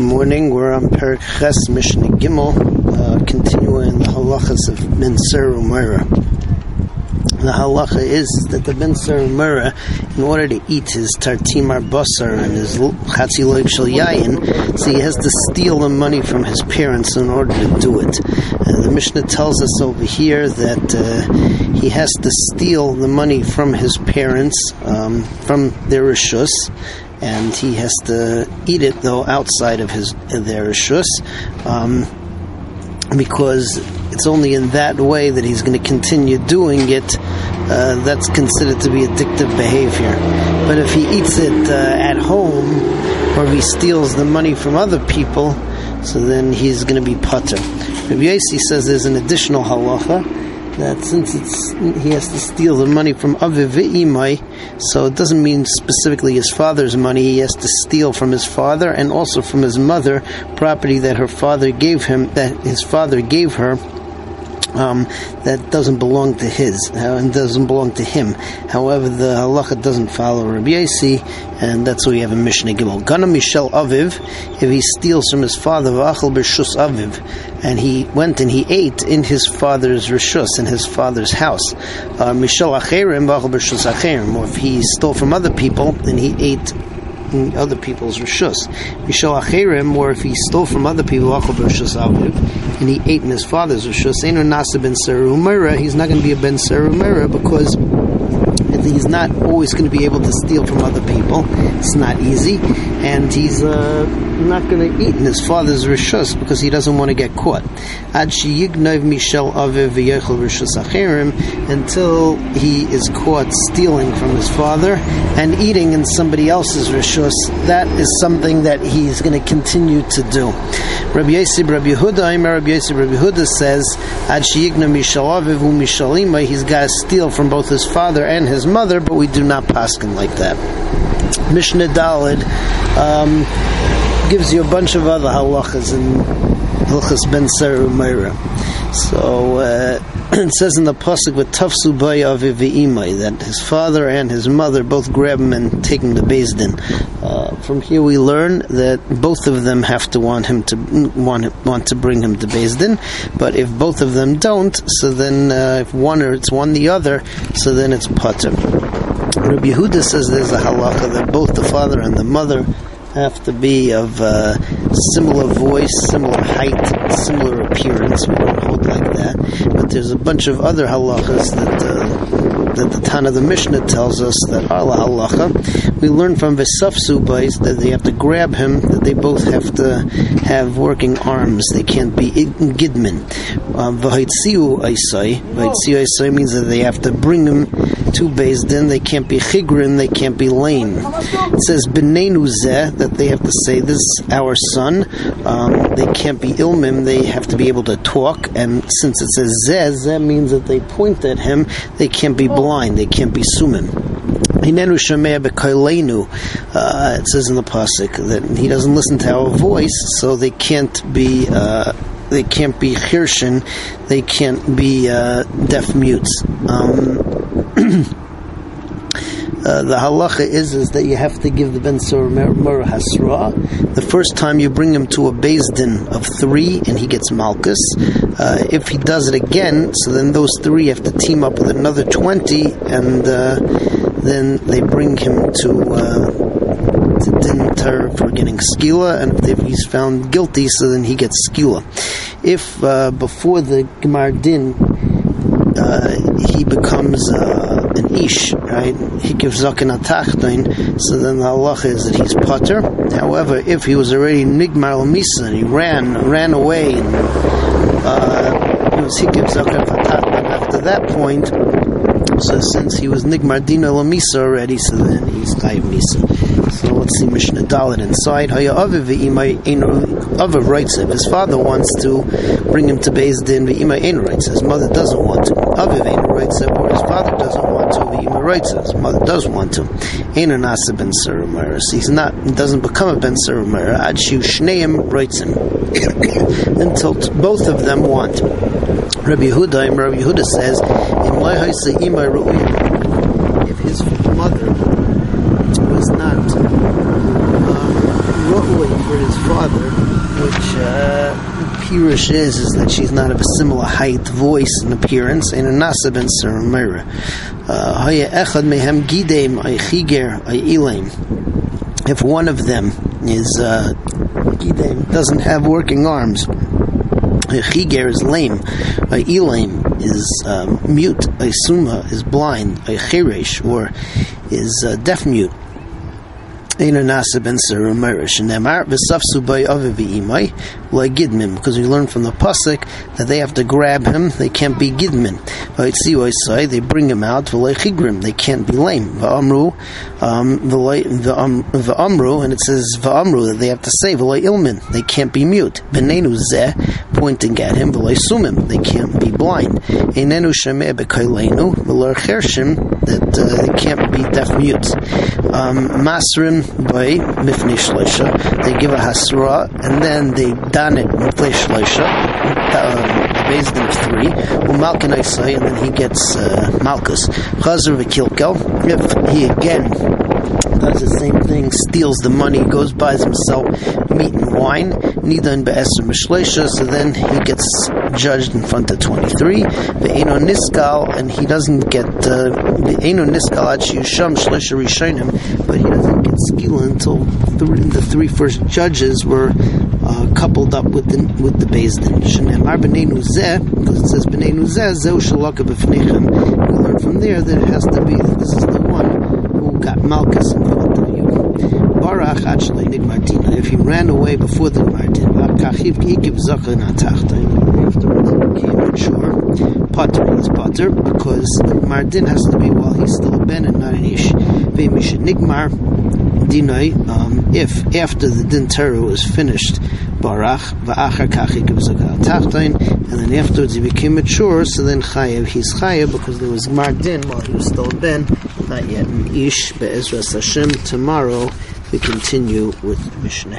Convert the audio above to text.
morning. We're on Perik Ches Mishnah Gimel, uh, continuing the halachas of Minser Umera. The halacha is that the Minser Umera, in order to eat his tartimar basar and his chatziloid shel yayin, so he has to steal the money from his parents in order to do it. Uh, the Mishnah tells us over here that uh, he has to steal the money from his parents, um, from their rishus, and he has to eat it though outside of his their rishus, um, because it's only in that way that he's going to continue doing it. Uh, that's considered to be addictive behavior. But if he eats it uh, at home, or if he steals the money from other people, so then he's going to be putter. Rabbi Yossi says there's an additional halacha that since it's he has to steal the money from Aviv so it doesn't mean specifically his father's money. He has to steal from his father and also from his mother property that her father gave him, that his father gave her um, that doesn't belong to his uh, and doesn't belong to him. However, the halacha doesn't follow Rabbi Yossi, and that's why we have a Mishnah Gimel. Gana Mishel Aviv, if he steals from his father, V'achal B'Shus Aviv, and he went and he ate in his father's Rishus, in his father's house. Uh, Mishel Acherim, V'achal B'Shus Acherim, or if he stole from other people, then he ate in other people's rishus. Mishal acherim, or if he stole from other people, and he ate in his father's rishus, he's not going to be a ben seru because he's not always going to be able to steal from other people. It's not easy, and he's uh, not going to eat in his father's rishus because he doesn't want to get caught. Ad mishel until he is caught stealing from his father and eating in somebody else's rishus. That is something that he's going to continue to do. Rabbi Yosef, Rabbi Yehuda, Rabbi Yosef, Rabbi Yehuda says, Ad sheyignav mishel aviv u'mishalima, he's got to steal from both his father and his mother, but we do not paskin like that. Mishnah Dalid um, gives you a bunch of other halachas in Hilchas Ben Meira. So uh, it says in the pasuk with Tafsu Aviv that his father and his mother both grab him and take him to Din. Uh, from here we learn that both of them have to want him to want want to bring him to Din, but if both of them don't, so then uh, if one or it's one the other, so then it's pater. Rabbi Yehuda says there's a halacha that both the father and the mother have to be of uh, similar voice, similar height, similar appearance. We don't hold like that. But there's a bunch of other halachas that uh, that the Tana the Mishnah tells us that are la halacha. We learn from Vesafsu that they have to grab him, that they both have to have working arms. They can't be gidmin. V'haitziu aisai. V'haitziu aisai means that they have to bring him to Beis Din. They can't be chigrin. They can't be lame. It says b'neinu zeh that they have to say this our son. Um, they can't be ilmim. They have to be able to talk. And since it says zeh, zeh means that they point at him. They can't be blind. They can't be sumim. Hinenu uh, It says in the pasuk that he doesn't listen to our voice, so they can't be. Uh, they can't be hirshin, they can't be uh, deaf mutes. Um, uh, the halacha is is that you have to give the ben mur hasra. The first time you bring him to a din of three, and he gets malchus. Uh, if he does it again, so then those three have to team up with another twenty, and uh, then they bring him to uh, to din for getting skila, and if he's found guilty, so then he gets skila. If uh, before the gemar din uh, he becomes uh, an ish, right? He gives zaken atachtain, so then the halach is that he's potter. However, if he was already nigmar misa and he ran, ran away, and, uh, he gives zaken atachtain after that point. So since he was nigmar dina lamisa already, so then he's chayiv misa. So let's see Mishnah Dalit inside. Haya aviv Aviv writes if his father wants to bring him to Beis Din, v'ima ein writes his mother doesn't want to. Aviv ein writes or his father doesn't want to, v'ima writes his mother does want to. Ein anasa ben Saramara. He's not, doesn't become a ben Saramara. Ad shiu shneim writes him. Until both of them want. Rabbi Yehuda, Rabbi Yehuda says, if his mother was not uh, for his father, which uh, pirush is is that she's not of a similar height, voice, and appearance. And a nasa ben saramira. Haya echad mehem gidem ay chiger ay ilaim. If one of them is uh, doesn't have working arms. Chiger is lame. A elaim is um, mute. A suma is blind. A chiresh or is uh, deaf mute. Ben imai like gidmin because we learn from the pasuk that they have to grab him. They can't be gidmin. they bring him out. They can't be lame. V'amru um, v'amru and it says v'amru that they have to say ilmin they can't be mute. Benenu zeh pointing at him sumim they can't be blind. Einenu shemeh b'kailenu v'ler chershim that uh, they can't be deaf mute. Um, masrim by mifnei shloisha they give a hasra and then they done it Mutli Shloisha, based in three, Umalkin Isai, and then he gets uh, Malchus. Chazar V'Kilkel, if he again does the same thing, steals the money, goes buys himself meat and wine, Nidan Be'eser Mishleisha, so then he gets judged in front of 23, Ve'eno Niskal, and he doesn't get, uh, Ve'eno Niskal Ad Shiyusham Shleisha Rishonim, but he doesn't get skill until the, the three first judges were coupled up with the with the Din. Shenemar b'nei nuzeh, because it says b'nei nuzeh, zeu shalaka b'fnechem. We learn from there that it has to be that this is the one who got Malchus in front of you. Barach actually nigmartina. If he ran away before the Martin, kachiv kikiv zachar natachta. Afterwards, he became mature. Potter is potter because the Mardin has to be while he's still a ben and not an ish. V'mishin nigmar dinai. Um, if after the din Torah was finished barach va'achar kachi tachtain, and then afterwards he became mature. So then chayev he's chayev because there was mardin while he was still a ben, not yet an ish. Be'ezras Hashem tomorrow we continue with Mishnah